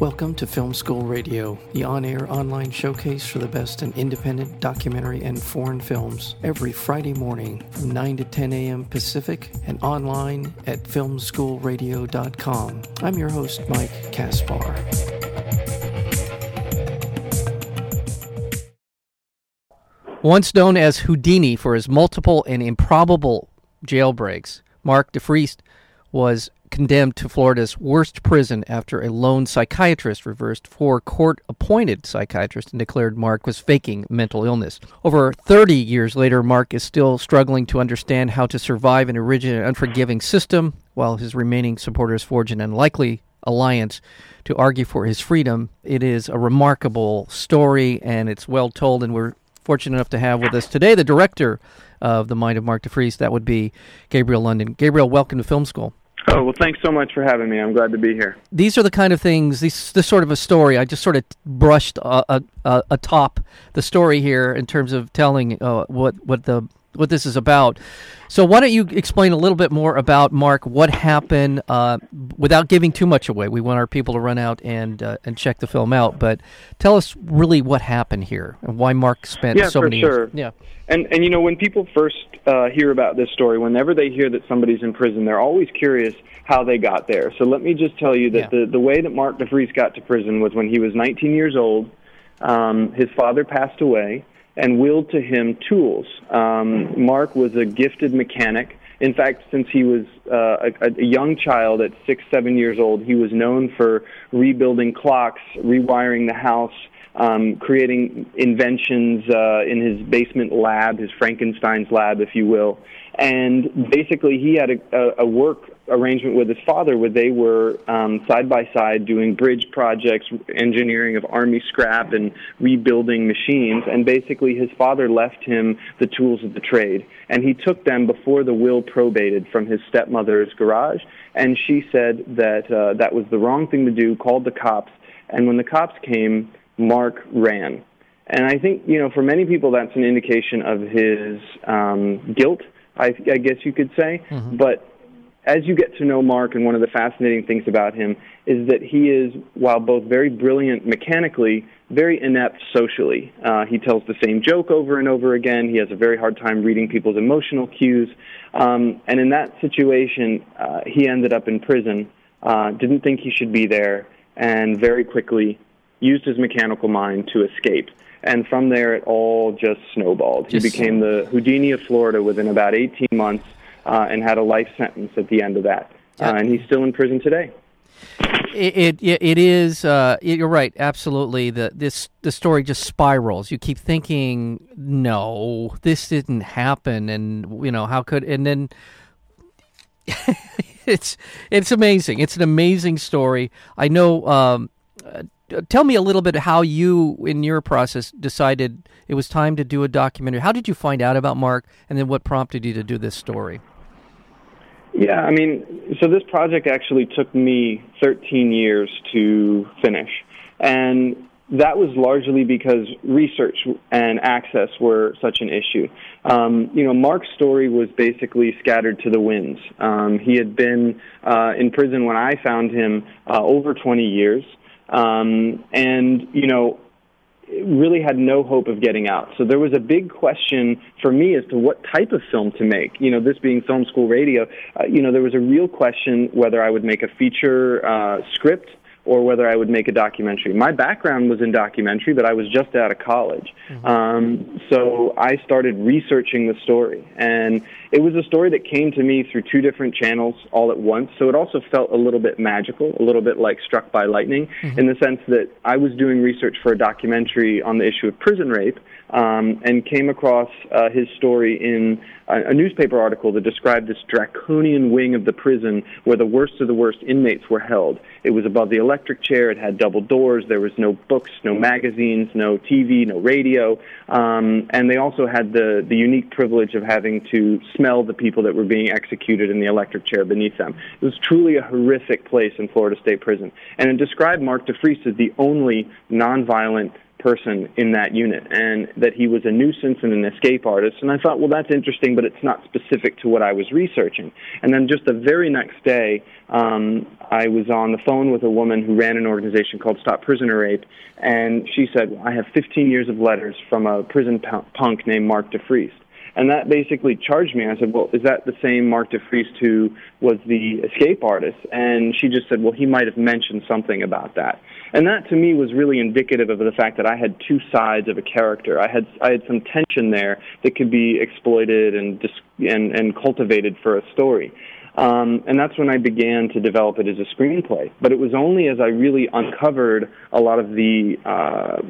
Welcome to Film School Radio, the on air online showcase for the best in independent documentary and foreign films, every Friday morning from 9 to 10 a.m. Pacific and online at filmschoolradio.com. I'm your host, Mike Kaspar. Once known as Houdini for his multiple and improbable jailbreaks, Mark DeFriest was condemned to Florida's worst prison after a lone psychiatrist reversed four court appointed psychiatrists and declared Mark was faking mental illness. Over 30 years later, Mark is still struggling to understand how to survive in a rigid and unforgiving system, while his remaining supporters forge an unlikely alliance to argue for his freedom. It is a remarkable story and it's well told, and we're fortunate enough to have with us today the director of The Mind of Mark DeFriest. That would be Gabriel London. Gabriel, welcome to Film School. Oh well, thanks so much for having me. I'm glad to be here. These are the kind of things. This this sort of a story. I just sort of brushed uh, a uh, atop the story here in terms of telling uh, what what the what this is about. So why don't you explain a little bit more about Mark? What happened uh, without giving too much away? We want our people to run out and uh, and check the film out. But tell us really what happened here and why Mark spent yeah, so for many sure. years. Yeah, and and you know when people first uh, hear about this story, whenever they hear that somebody's in prison, they're always curious how they got there. So let me just tell you that Yeah. the the way that Mark DeFriest got to prison was when he was 19 years old. Um, his father passed away and willed to him tools. Um, Mark was a gifted mechanic. In fact, since he was uh, a, a young child at six, seven years old, he was known for rebuilding clocks, rewiring the house, um, creating inventions uh, in his basement lab, his Frankenstein's lab, if you will. And basically, he had a, a, work arrangement with his father where they were um, side by side doing bridge projects, engineering of army scrap, and rebuilding machines. And basically, his father left him the tools of the trade. And he took them before the will probated from his stepmother's garage. And she said that uh, that was the wrong thing to do, called the cops. And when the cops came, Mark ran. And I think, you know, for many people, that's an indication of his um, guilt, I, I guess you could say. But as you get to know Mark, and one of the fascinating things about him is that he is, while both very brilliant mechanically, very inept socially. Uh, he tells the same joke over and over again. He has a very hard time reading people's emotional cues. Um, and in that situation, uh, he ended up in prison, uh, didn't think he should be there, and very quickly used his mechanical mind to escape. And from there, it all just snowballed. He became the Houdini of Florida within about 18 months uh, and had a life sentence at the end of that. Uh, and he's still in prison today. it it, it is. Uh, you're right. Absolutely. The this the story just spirals. You keep thinking, no, this didn't happen, and you know how could and then. it's it's amazing. It's an amazing story. I know. Um, tell me a little bit how you, in your process, decided it was time to do a documentary. How did you find out about Mark, and then what prompted you to do this story? Yeah, I mean, so this project actually took me 13 years to finish. And that was largely because research and access were such an issue. Um, you know, Mark's story was basically scattered to the winds. Um, he had been uh, in prison when I found him uh, over 20 years. Um, and, you know, really had no hope of getting out. So there was a big question for me as to what type of film to make. You know, this being film school radio, uh, you know, there was a real question whether I would make a feature uh, script or whether I would make a documentary. My background was in documentary, but I was just out of college. Um, so I started researching the story. And it was a story that came to me through two different channels all at once. So it also felt a little bit magical, a little bit like struck by lightning, in the sense that I was doing research for a documentary on the issue of prison rape um, and came across uh, his story in a, a newspaper article that described this draconian wing of the prison where the worst of the worst inmates were held. It was above the electric chair. It had double doors. There was no books, no magazines, no TV, no radio, um, and they also had the the unique privilege of having to smell the people that were being executed in the electric chair beneath them. It was truly a horrific place in Florida State Prison, and it described Mark DeFriest as the only nonviolent person in that unit and that he was a nuisance and an escape artist. And I thought, well, that's interesting, but it's not specific to what I was researching. And then just the very next day, um, I was on the phone with a woman who ran an organization called Stop Prisoner Rape, and she said, well, I have 15 years of letters from a prison punk named Mark DeFriest. And that basically charged me. I said, well, is that the same Mark DeFriest who was the escape artist? And she just said, well, he might have mentioned something about that. And that to me was really indicative of the fact that I had two sides of a character. I had I had some tension there that could be exploited and dis- and, and cultivated for a story. Um, and that's when I began to develop it as a screenplay. But it was only as I really uncovered a lot of the uh,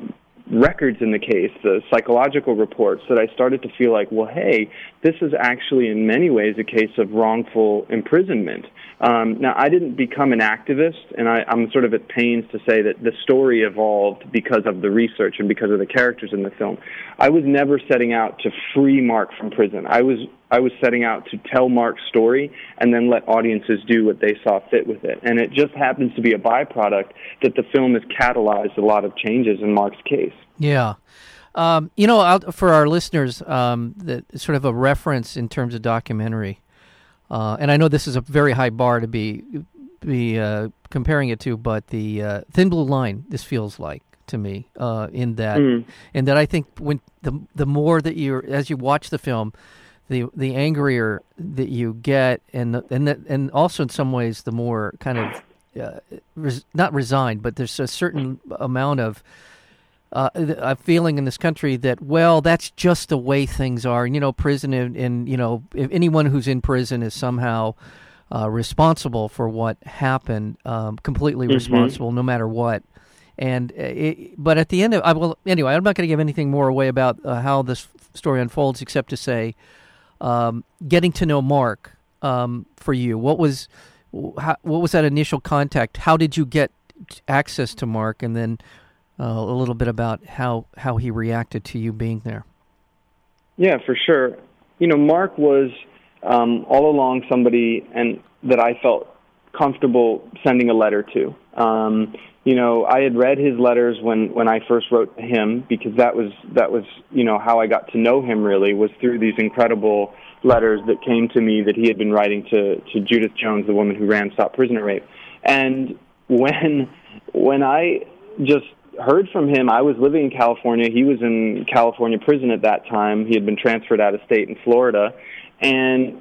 records in the case, the psychological reports, that I started to feel like, well, hey, this is actually in many ways a case of wrongful imprisonment. Um, now, I didn't become an activist, and I, I'm sort of at pains to say that the story evolved because of the research and because of the characters in the film. I was never setting out to free Mark from prison. I was I was setting out to tell Mark's story and then let audiences do what they saw fit with it. And it just happens to be a byproduct that the film has catalyzed a lot of changes in Mark's case. Yeah. Um, you know, for our listeners, um, the, sort of a reference in terms of documentary, uh, and I know this is a very high bar to be be uh, comparing it to, but the uh, Thin Blue Line. This feels like to me uh, in that, mm. in that I think when the the more that you as you watch the film, the the angrier that you get, and the, and the, and also in some ways the more kind of uh, res, not resigned, but there's a certain amount of uh, a feeling in this country that well, that's just the way things are. And, you know, prison and, and you know, if anyone who's in prison is somehow uh, responsible for what happened, um, completely mm-hmm. responsible, no matter what. And uh, it, but at the end of I will anyway. I'm not going to give anything more away about uh, how this story unfolds, except to say um, getting to know Mark um, for you. What was how, what was that initial contact? How did you get access to Mark, and then uh, a little bit about how how he reacted to you being there? Yeah, for sure. You know, Mark was um, all along somebody and that I felt comfortable sending a letter to. Um, you know, I had read his letters when when I first wrote to him because that was that was you know how I got to know him really was through these incredible letters that came to me that he had been writing to to Judith Jones, the woman who ran Stop Prisoner Rape. And when when I just heard from him, I was living in California. He was in California prison at that time. He had been transferred out of state in Florida, and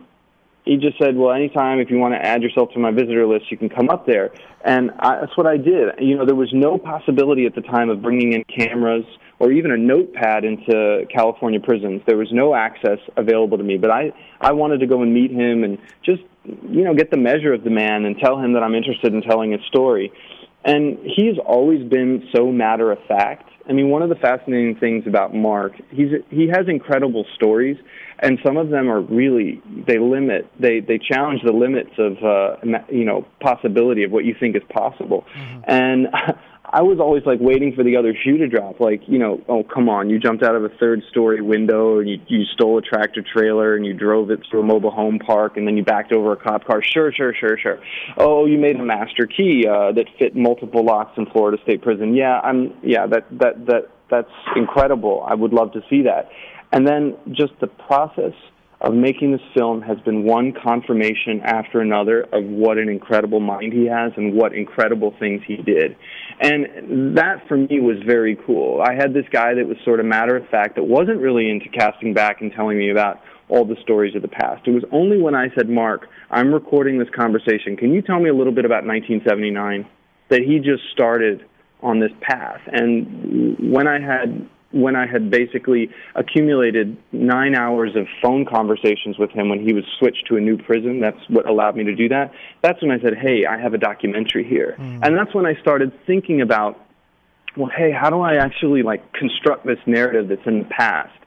he just said, "Well, anytime if you want to add yourself to my visitor list, you can come up there." And I, that's what I did. You know, there was no possibility at the time of bringing in cameras or even a notepad into California prisons. There was no access available to me, but I I wanted to go and meet him and just you know get the measure of the man and tell him that I'm interested in telling his story. And he's always been so matter of fact. I mean, one of the fascinating things about Mark, he's he has incredible stories, and some of them are really they limit they they challenge the limits of uh, you know possibility of what you think is possible. Mm-hmm. And I was always like waiting for the other shoe to drop. Like, you know, oh come on, you jumped out of a third story window and you you stole a tractor trailer and you drove it through a mobile home park and then you backed over a cop car. Sure, sure, sure, sure. Oh, you made a master key uh, that fit multiple locks in Florida State Prison. Yeah, I'm. Yeah, that that that that's incredible. I would love to see that. And then just the process of making this film has been one confirmation after another of what an incredible mind he has and what incredible things he did. And that for me was very cool. I had this guy that was sort of matter of fact that wasn't really into casting back and telling me about all the stories of the past. It was only when I said, Mark, I'm recording this conversation. Can you tell me a little bit about 1979? That he just started on this path. And when I had when I had basically accumulated nine hours of phone conversations with him when he was switched to a new prison, that's what allowed me to do that. That's when I said, hey, I have a documentary here. Mm. And that's when I started thinking about, well, hey, how do I actually like construct this narrative that's in the past?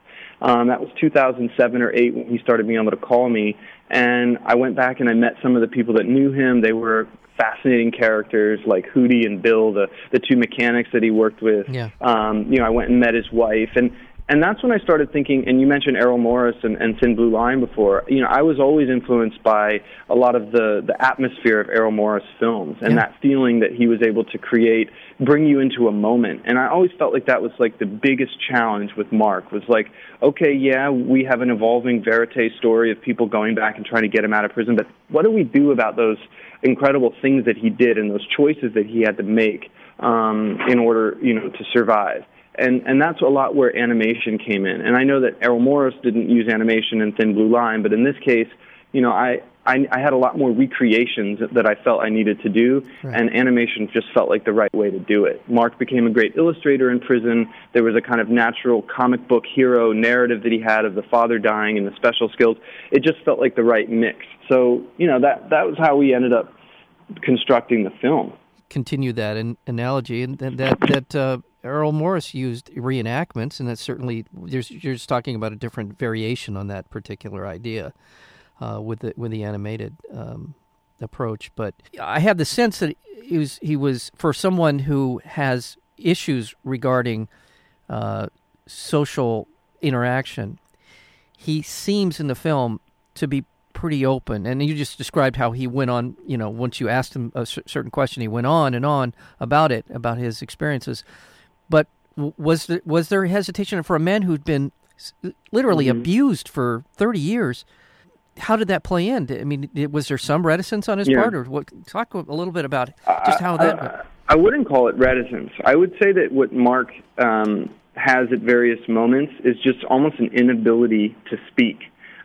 Um, that was 2007 or 8 when he started being able to call me. And I went back and I met some of the people that knew him. They were fascinating characters like Hootie and Bill, the the two mechanics that he worked with. Yeah. Um, you know, I went and met his wife, and and that's when I started thinking. And you mentioned Errol Morris and, and Thin Blue Line before. You know, I was always influenced by a lot of the the atmosphere of Errol Morris films and yeah. that feeling that he was able to create, bring you into a moment. And I always felt like that was like the biggest challenge with Mark was like, okay, yeah, we have an evolving verite story of people going back and trying to get him out of prison, but what do we do about those incredible things that he did and those choices that he had to make um, in order, you know, to survive? And and that's a lot where animation came in. And I know that Errol Morris didn't use animation in Thin Blue Line, but in this case, you know, I I, I had a lot more recreations that I felt I needed to do, right. and animation just felt like the right way to do it. Mark became a great illustrator in prison. There was a kind of natural comic book hero narrative that he had of the father dying and the special skills. It just felt like the right mix. So you know that that was how we ended up constructing the film. Continue that an- analogy, and that that uh, Errol Morris used reenactments, and that's certainly you're just talking about a different variation on that particular idea uh, with the with the animated um, approach. But I have the sense that he was he was for someone who has issues regarding uh, social interaction. He seems in the film to be pretty open. And you just described how he went on, you know, once you asked him a certain question, he went on and on about it, about his experiences. But was there, was there hesitation for a man who'd been literally mm-hmm. abused for 30 years? How did that play in? I mean, was there some reticence on his yeah. part, or what? Talk a little bit about just how that. I, I, wouldn't call it reticence. I would say that what Mark um, has at various moments is just almost an inability to speak.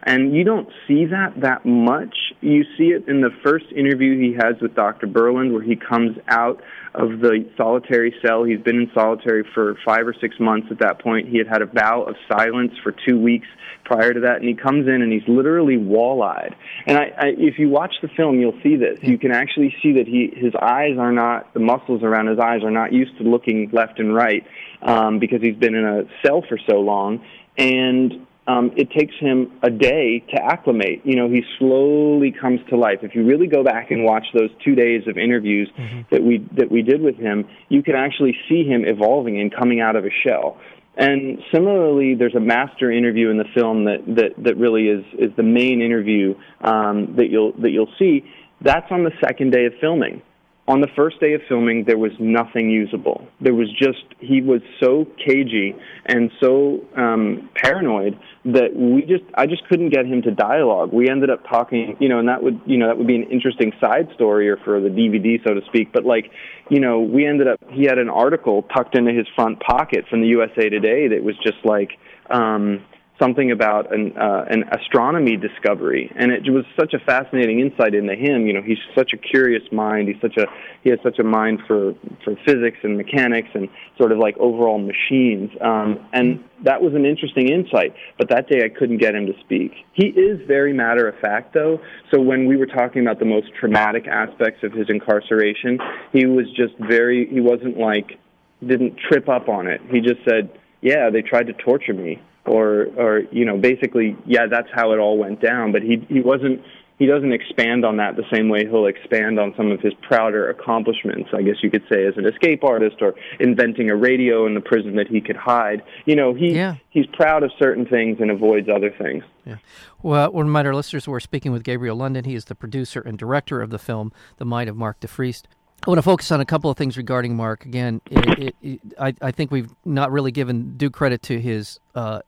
And you don't see that that much. You see it in the first interview he has with Dr. Berland, where he comes out of the solitary cell. He's been in solitary for five or six months at that point. He had had a vow of silence for two weeks prior to that, and he comes in and he's literally wall-eyed. And I, I, if you watch the film, you'll see this. You can actually see that he, his eyes are not, the muscles around his eyes are not used to looking left and right um, because he's been in a cell for so long. And um, it takes him a day to acclimate. You know, he slowly comes to life. If you really go back and watch those two days of interviews mm-hmm. that we that we did with him, you can actually see him evolving and coming out of a shell. And similarly, there's a master interview in the film that that, that really is is the main interview um, that you'll that you'll see. That's on the second day of filming on the first day of filming, there was nothing usable. There was just, he was so cagey and so um, paranoid that we just, I just couldn't get him to dialogue. We ended up talking, you know, and that would, you know, that would be an interesting side story or for the DVD, so to speak. But like, you know, we ended up, he had an article tucked into his front pocket from the USA Today that was just like, um, something about an uh, an astronomy discovery, and it was such a fascinating insight into him. You know, he's such a curious mind. He's such a he has such a mind for for physics and mechanics and sort of like overall machines. Um, and that was an interesting insight. But that day I couldn't get him to speak. He is very matter of fact, though. So when we were talking about the most traumatic aspects of his incarceration, he was just very. He wasn't like didn't trip up on it. He just said, "Yeah, they tried to torture me." Or or you know basically yeah that's how it all went down. But he he wasn't he doesn't expand on that the same way he'll expand on some of his prouder accomplishments i guess you could say as an escape artist or inventing a radio in the prison that he could hide. You know he yeah. he's proud of certain things and avoids other things. Yeah. Well one of our listeners we're speaking with gabriel london he is the producer and director of the film the mind of mark defriest I want to focus on a couple of things regarding Mark. Again, it, it, it, I, I, think we've not really given due credit to his uh,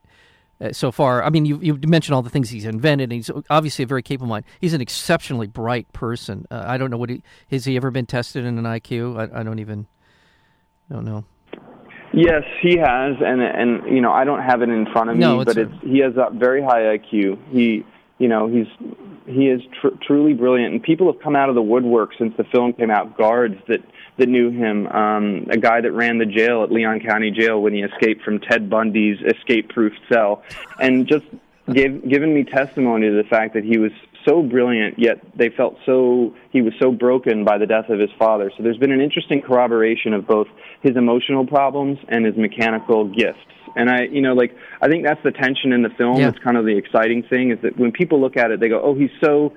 uh, so far. I mean, you you mentioned all the things he's invented. And he's obviously a very capable mind. He's an exceptionally bright person. Uh, I don't know what he has he ever been tested in an IQ. I, I don't even don't know. Yes, he has, and and you know I don't have it in front of me, no, but it's he has a very high IQ. He you know he's he is tr- truly brilliant, and people have come out of the woodwork since the film came out. Guards that that knew him, um, a guy that ran the jail at Leon County Jail when he escaped from Ted Bundy's escape-proof cell, and just gave given me testimony to the fact that he was so brilliant, yet they felt so he was so broken by the death of his father. So there's been an interesting corroboration of both his emotional problems and his mechanical gifts. And I, you know, like I think that's the tension in the film. Yeah. It's kind of the exciting thing is that when people look at it, they go, "Oh, he's so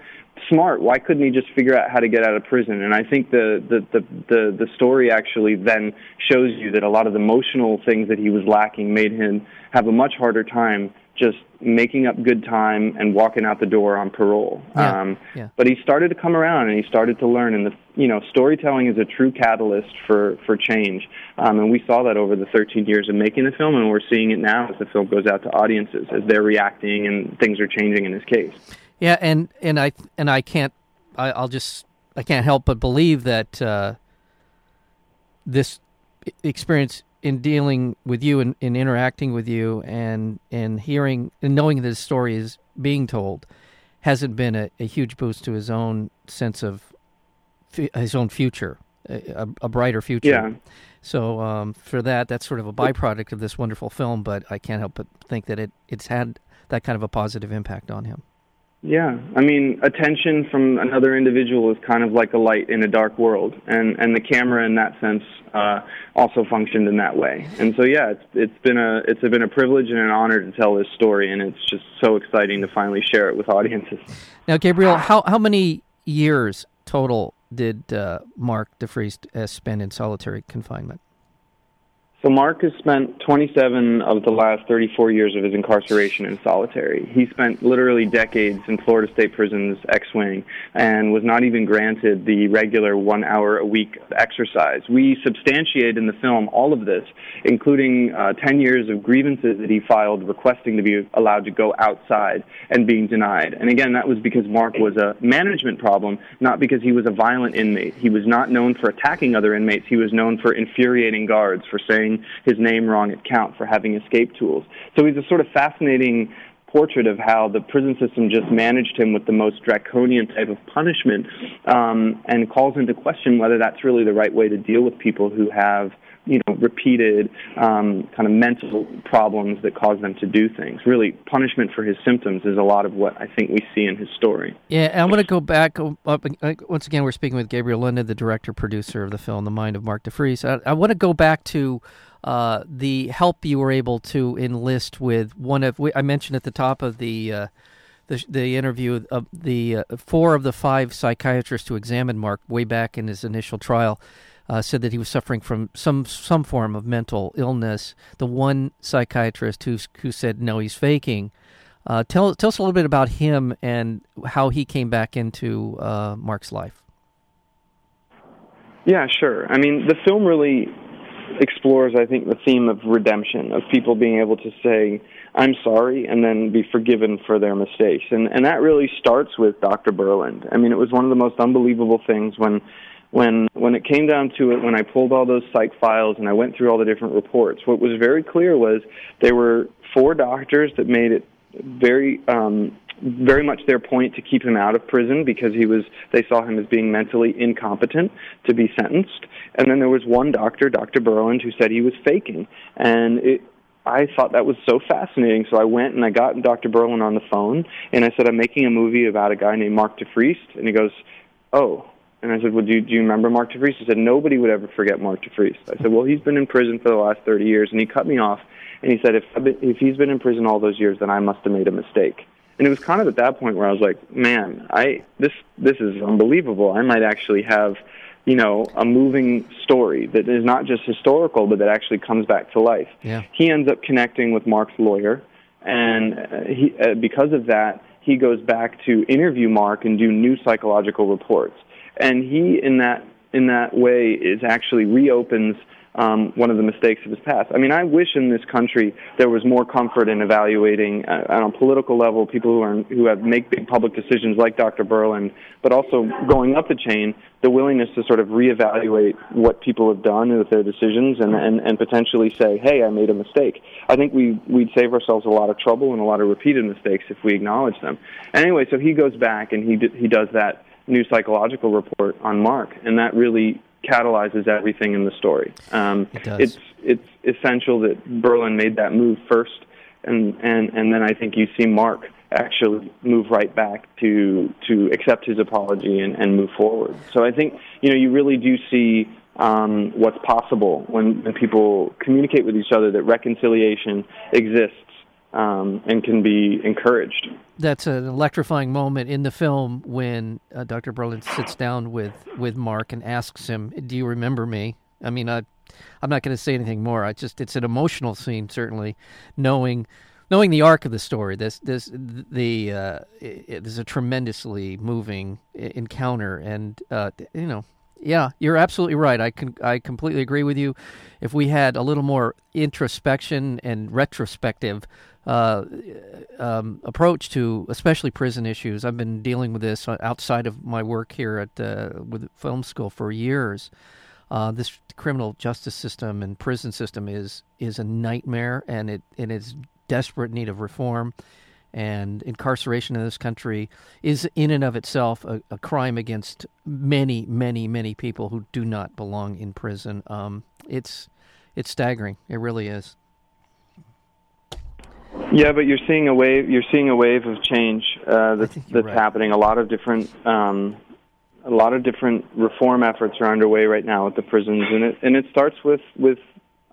smart. Why couldn't he just figure out how to get out of prison?" And I think the the the the, the story actually then shows you that a lot of the emotional things that he was lacking made him have a much harder time just making up good time and walking out the door on parole. Yeah, Um, yeah. But he started to come around and he started to learn. And the you know storytelling is a true catalyst for for change. Um, and we saw that over the 13 years of making the film, and we're seeing it now as the film goes out to audiences as they're reacting and things are changing in his case. Yeah, and and I and I can't. I, I'll just I can't help but believe that uh, this experience in dealing with you and in interacting with you and and hearing and knowing that his story is being told hasn't been a, a huge boost to his own sense of fu- his own future, a, a, a brighter future. Yeah. So um, for that, that's sort of a byproduct of this wonderful film. But I can't help but think that it it's had that kind of a positive impact on him. Yeah, I mean, attention from another individual is kind of like a light in a dark world, and and the camera in that sense uh, also functioned in that way. And so, yeah, it's it's been a it's been a privilege and an honor to tell this story, and it's just so exciting to finally share it with audiences. Now, Gabriel, how how many years total did uh, Mark DeFriest uh, spend in solitary confinement? So Mark has spent 27 of the last 34 years of his incarceration in solitary. He spent literally decades in Florida State Prison's X-wing and was not even granted the regular one hour a week exercise. We substantiate in the film all of this, including uh, 10 years of grievances that he filed requesting to be allowed to go outside and being denied. And again, that was because Mark was a management problem, not because he was a violent inmate. He was not known for attacking other inmates. He was known for infuriating guards, for saying his name wrong at count, for having escape tools. So he's a sort of fascinating portrait of how the prison system just managed him with the most draconian type of punishment um, and calls into question whether that's really the right way to deal with people who have you know repeated um, kind of mental problems that cause them to do things really punishment for his symptoms is a lot of what i think we see in his story Yeah, and I'm going to go back. Up, uh, once again, we're speaking with Gabriel London, the director producer of the film, The Mind of Mark DeFriest. I, I want to go back to uh, the help you were able to enlist with one of. I mentioned at the top of the. Uh, the, the interview of the uh, four of the five psychiatrists who examined Mark way back in his initial trial uh, said that he was suffering from some some form of mental illness. The one psychiatrist who who said no, he's faking. Uh, tell tell us a little bit about him and how he came back into uh, Mark's life. Yeah, sure. I mean, the film really explores, I think, the theme of redemption, of people being able to say, I'm sorry, and then be forgiven for their mistakes. And, and that really starts with Dr. Berland. I mean, it was one of the most unbelievable things when. When when it came down to it, when I pulled all those psych files and I went through all the different reports, what was very clear was there were four doctors that made it very um, very much their point to keep him out of prison because he was they saw him as being mentally incompetent to be sentenced and then there was one doctor dr Berland who said he was faking and it I thought that was so fascinating. So I went and I got Dr. Berland on the phone, and I said, "I'm making a movie about a guy named Mark DeFriest." And he goes, "Oh." And I said, "Well, do you, do you remember Mark DeFriest?" He said, "Nobody would ever forget Mark DeFriest." I said, "Well, he's been in prison for the last 30 years." And he cut me off, and he said, "If if he's been in prison all those years, then I must have made a mistake." And it was kind of at that point where I was like, "Man, I this this is unbelievable. I might actually have." you know, a moving story that is not just historical, but that actually comes back to life. Yeah. He ends up connecting with Mark's lawyer, and uh, he, uh, because of that, he goes back to interview Mark and do new psychological reports. And he, in that in that way, is actually reopens um, one of the mistakes of his past. I mean, I wish in this country there was more comfort in evaluating uh, on a political level people who are who have make big public decisions like Dr. Berland, but also going up the chain, the willingness to sort of reevaluate what people have done with their decisions and, and, and potentially say, hey, I made a mistake. I think we, we'd save ourselves a lot of trouble and a lot of repeated mistakes if we acknowledge them. Anyway, so he goes back and he, d- he does that new psychological report on Mark, and that really catalyzes everything in the story. Um, It does. It's it's essential that Berland made that move first, and and and then I think you see Mark actually move right back to to accept his apology and, and move forward. So I think you know you really do see um, what's possible when, when people communicate with each other that reconciliation exists um, and can be encouraged. That's an electrifying moment in the film when uh, Dr. Berland sits down with, with Mark and asks him, "Do you remember me?" I mean, I, I'm not going to say anything more. I just it's an emotional scene, certainly, knowing knowing the arc of the story. This this the uh, it is a tremendously moving encounter, and uh, you know yeah, you're absolutely right. I can I completely agree with you. If we had a little more introspection and retrospective uh, um, approach to especially prison issues, I've been dealing with this outside of my work here at uh, with film school for years. Uh, this criminal justice system and prison system is is a nightmare, and it it is desperate need of reform and incarceration in this country is in and of itself a, a, crime against many, many, many people who do not belong in prison. Um, it's it's staggering. It really is. Yeah, but you're seeing a wave. You're seeing a wave of change uh, that's, that's right. happening. A lot of different, um, a lot of different reform efforts are underway right now at the prisons, and it and it starts with with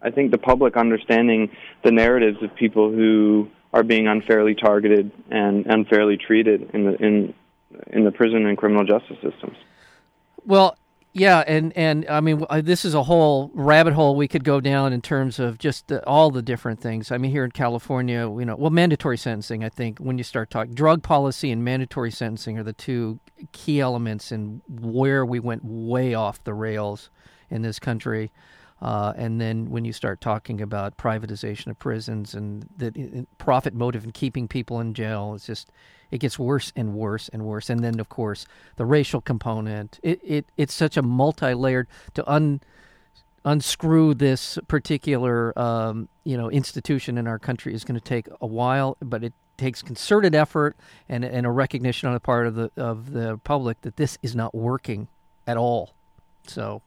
I think the public understanding the narratives of people who are being unfairly targeted and unfairly treated in the in in the prison and criminal justice systems. Well, yeah, and and I mean this is a whole rabbit hole we could go down in terms of just the, all the different things. I mean here in California, you know, well mandatory sentencing. I think when you start talking drug policy and mandatory sentencing are the two key elements in where we went way off the rails in this country. Uh, and then when you start talking about privatization of prisons and the profit motive in keeping people in jail, it's just it gets worse and worse and worse. And then of course the racial component. It, it it's such a multi-layered to un unscrew this particular um, you know institution in our country is going to take a while, but it takes concerted effort and, and a recognition on the part of the of the public that this is not working at all. So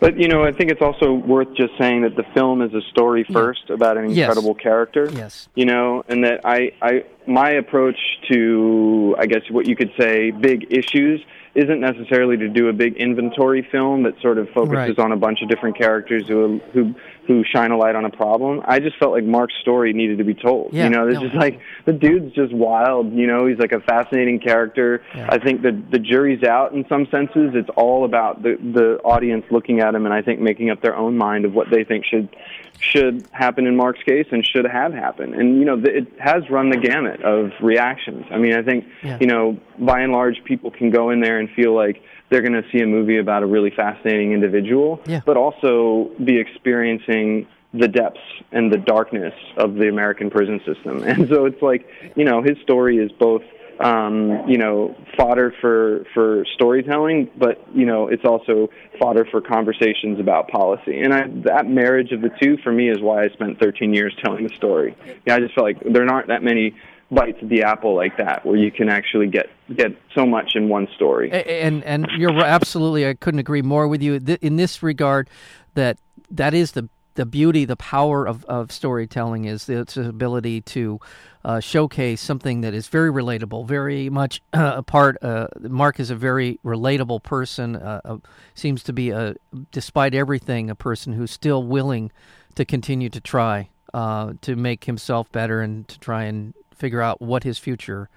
but you know, I think it's also worth just saying that the film is a story first yeah. about an incredible yes. character. Yes. You know, and that I, I, my approach to, I guess, what you could say, big issues isn't necessarily to do a big inventory film that sort of focuses right. on a bunch of different characters who who who shine a light on a problem. I just felt like Mark's story needed to be told. Yeah, you know, it's no, just like the dude's just wild. You know, he's like a fascinating character. Yeah. I think the the jury's out in some senses. It's all about the the audience looking at him and I think making up their own mind of what they think should should happen in Mark's case and should have happened. And you know, it has run the gamut of reactions. I mean, I think yeah. you know, by and large, people can go in there and feel like they're going to see a movie about a really fascinating individual, yeah. but also be experiencing the depths and the darkness of the American prison system. And so it's like, you know, his story is both um, you know, fodder for for storytelling, but you know, it's also fodder for conversations about policy. And I, that marriage of the two, for me, is why I spent 13 years telling the story. Yeah, I just felt like there aren't that many bites of the apple like that where you can actually get get so much in one story. And and you're absolutely, I couldn't agree more with you in this regard. That that is the the beauty, the power of, of storytelling is its ability to uh, showcase something that is very relatable, very much uh, a part. Uh, Mark is a very relatable person. Uh, seems to be a, despite everything, a person who's still willing to continue to try uh, to make himself better and to try and figure out what his future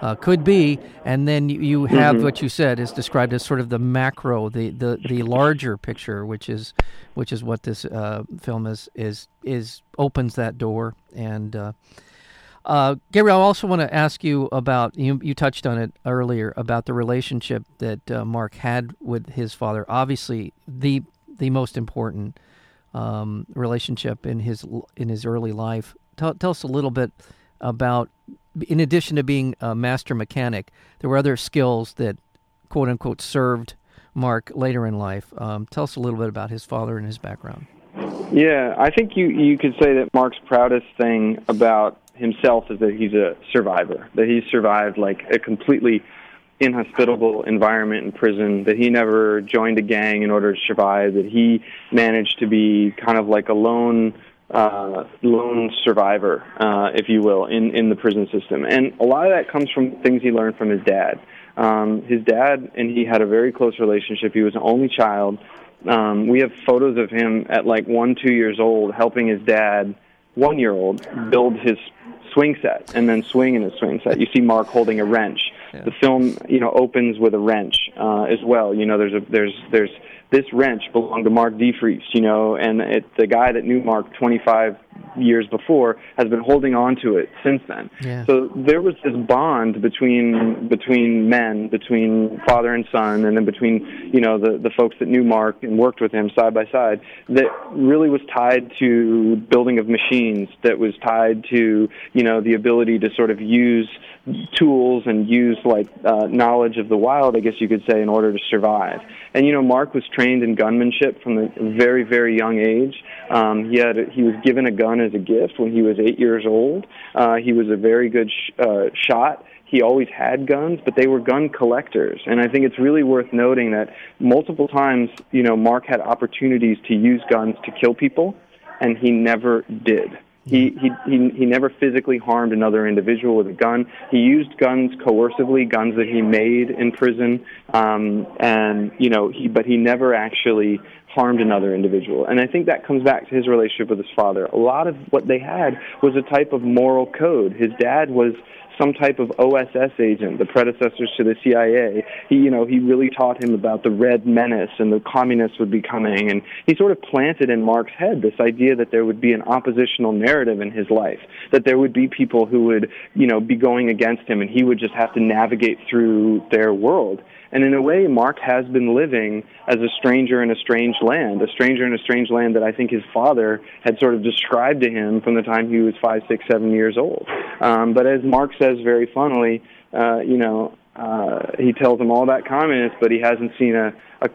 uh, could be, and then you, you have mm-hmm. what you said is described as sort of the macro, the, the, the larger picture, which is which is what this uh, film is is is opens that door. And uh, uh, Gabriel, I also want to ask you about you. You touched on it earlier about the relationship that uh, Mark had with his father. Obviously, the the most important um, relationship in his in his early life. Tell, tell us a little bit about in addition to being a master mechanic, there were other skills that quote unquote served Mark later in life. Um, tell us a little bit about his father and his background. Yeah, I think you you could say that Mark's proudest thing about himself is that he's a survivor. That he survived like a completely inhospitable environment in prison. That he never joined a gang in order to survive. That he managed to be kind of like a lone uh, lone survivor, uh, if you will, in in the prison system, and a lot of that comes from things he learned from his dad. Um, his dad and he had a very close relationship. He was an only child. Um, we have photos of him at like one, two years old, helping his dad, one year old, build his swing set and then swing in his swing set. You see Mark holding a wrench. Yeah. The film, you know, opens with a wrench uh, as well. You know, there's a there's there's this wrench belonged to Mark DeFriest, you know, and it, the guy that knew Mark 25 years before has been holding on to it since then. Yeah. So there was this bond between between men, between father and son, and then between you know the the folks that knew Mark and worked with him side by side that really was tied to building of machines, that was tied to you know the ability to sort of use tools and use like uh, knowledge of the wild, I guess you could say, in order to survive. And you know, Mark was trained in gunmanship from a very, very young age. Um, he had he was given a gun as a gift when he was eight years old. Uh, he was a very good sh- uh, shot he always had guns, but they were gun collectors. And I think it's really worth noting that multiple times, you know, Mark had opportunities to use guns to kill people, and he never did. He, he, he, he never physically harmed another individual with a gun. He used guns coercively, guns that he made in prison, um, and you know, he, but he never actually harmed another individual. And I think that comes back to his relationship with his father. A lot of what they had was a type of moral code. His dad was some type of OSS agent, the predecessors to the CIA. He, you know, he really taught him about the Red Menace and the communists would be coming, and he sort of planted in Mark's head this idea that there would be an oppositional narrative in his life, that there would be people who would, you know, be going against him, and he would just have to navigate through their world. And in a way, Mark has been living as a stranger in a strange land, a stranger in a strange land that I think his father had sort of described to him from the time he was five, six, seven years old. Um, but as Mark says very funnily, uh, you know, uh, he tells him all about communists, but he hasn't seen a, a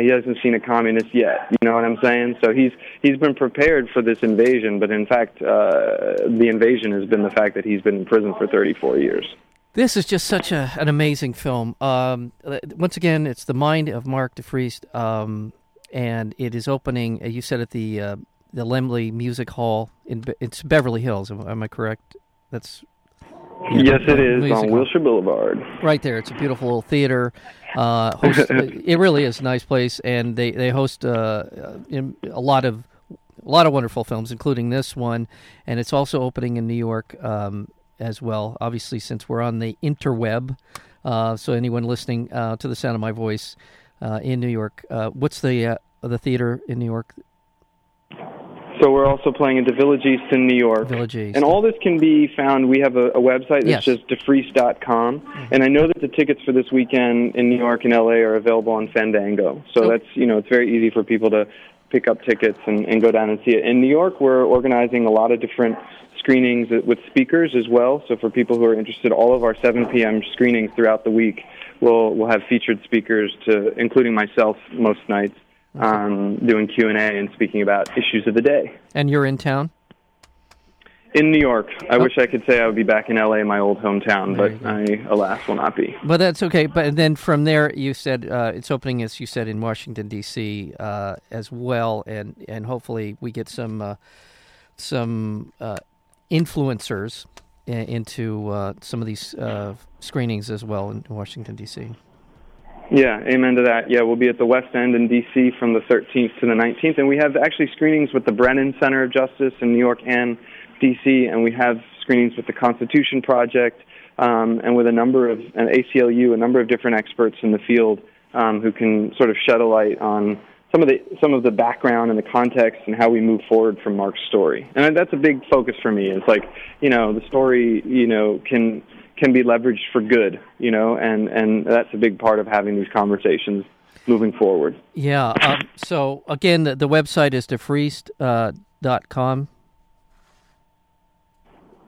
he hasn't seen a communist yet. You know what I'm saying? So he's he's been prepared for this invasion, but in fact, uh, the invasion has been the fact that he's been in prison for 34 years. This is just such a, an amazing film. Um, once again, it's the mind of Mark DeFriest, um, and it is opening. Uh, you said at the uh, the Laemmle Music Hall in it's Beverly Hills. Am, am I correct? That's yes, it is on Wilshire Boulevard. Right there. It's a beautiful little theater. Uh, host, it really is a nice place, and they they host uh, a lot of a lot of wonderful films, including this one, and it's also opening in New York. Um, as well. Obviously, since we're on the interweb, uh, so anyone listening uh, to the sound of my voice uh, in New York, uh, what's the uh, the theater in New York? So we're also playing at the Village East in New York. Village East. And all this can be found. We have a, a website that's yes. just defriest.com. Mm-hmm. And I know that the tickets for this weekend in New York and LA are available on Fandango. So oh. that's, you know, it's very easy for people to pick up tickets and, and go down and see it. In New York, we're organizing a lot of different screenings with speakers as well. So for people who are interested, all of our 7 p.m. screenings throughout the week will will have featured speakers to, including myself, most nights, um, doing Q and A and speaking about issues of the day. And you're in town. In New York. I oh. wish I could say I would be back in LA, my old hometown, there but I, alas, will not be. But that's okay. But then from there, you said uh, it's opening, as you said, in Washington D.C. Uh, as well, and and hopefully we get some uh, some uh, influencers into uh, some of these uh, screenings as well in Washington D.C. Yeah, amen to that. Yeah, we'll be at the West End in D.C. from the 13th to the 19th, and we have actually screenings with the Brennan Center of Justice in New York and D.C., and we have screenings with the Constitution Project um, and with a number of an ACLU, a number of different experts in the field um, who can sort of shed a light on some of the some of the background and the context and how we move forward from Mark's story. And that's a big focus for me. It's like you know the story you know can can be leveraged for good, you know, and and that's a big part of having these conversations moving forward. Yeah. Um, so again, the, the website is defriest.com. Uh, .com.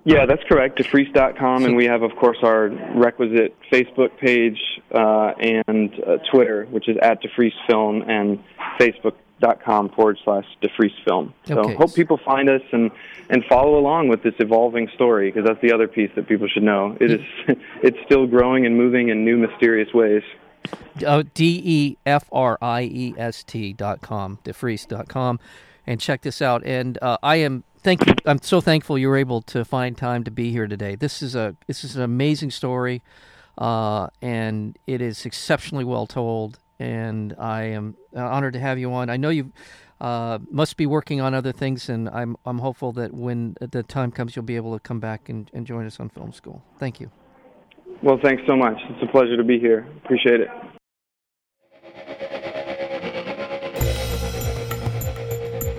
Yeah, that's correct. Defriest.com, and we have, of course, our requisite Facebook page uh, and uh, Twitter, which is at DeFriest Film, and Facebook.com forward slash DeFriest Film. So okay. hope people find us and, and follow along with this evolving story, because that's the other piece that people should know. It is it's still growing and moving in new mysterious ways. Uh, D E F R I E S T dot com, defriest dot com and check this out. And uh, I am thank you. I'm so thankful you were able to find time to be here today. This is a this is an amazing story, uh, and it is exceptionally well told. And I am honored to have you on. I know you uh, must be working on other things, and I'm I'm hopeful that when the time comes, you'll be able to come back and, and join us on Film School. Thank you. Well, thanks so much. It's a pleasure to be here. Appreciate it.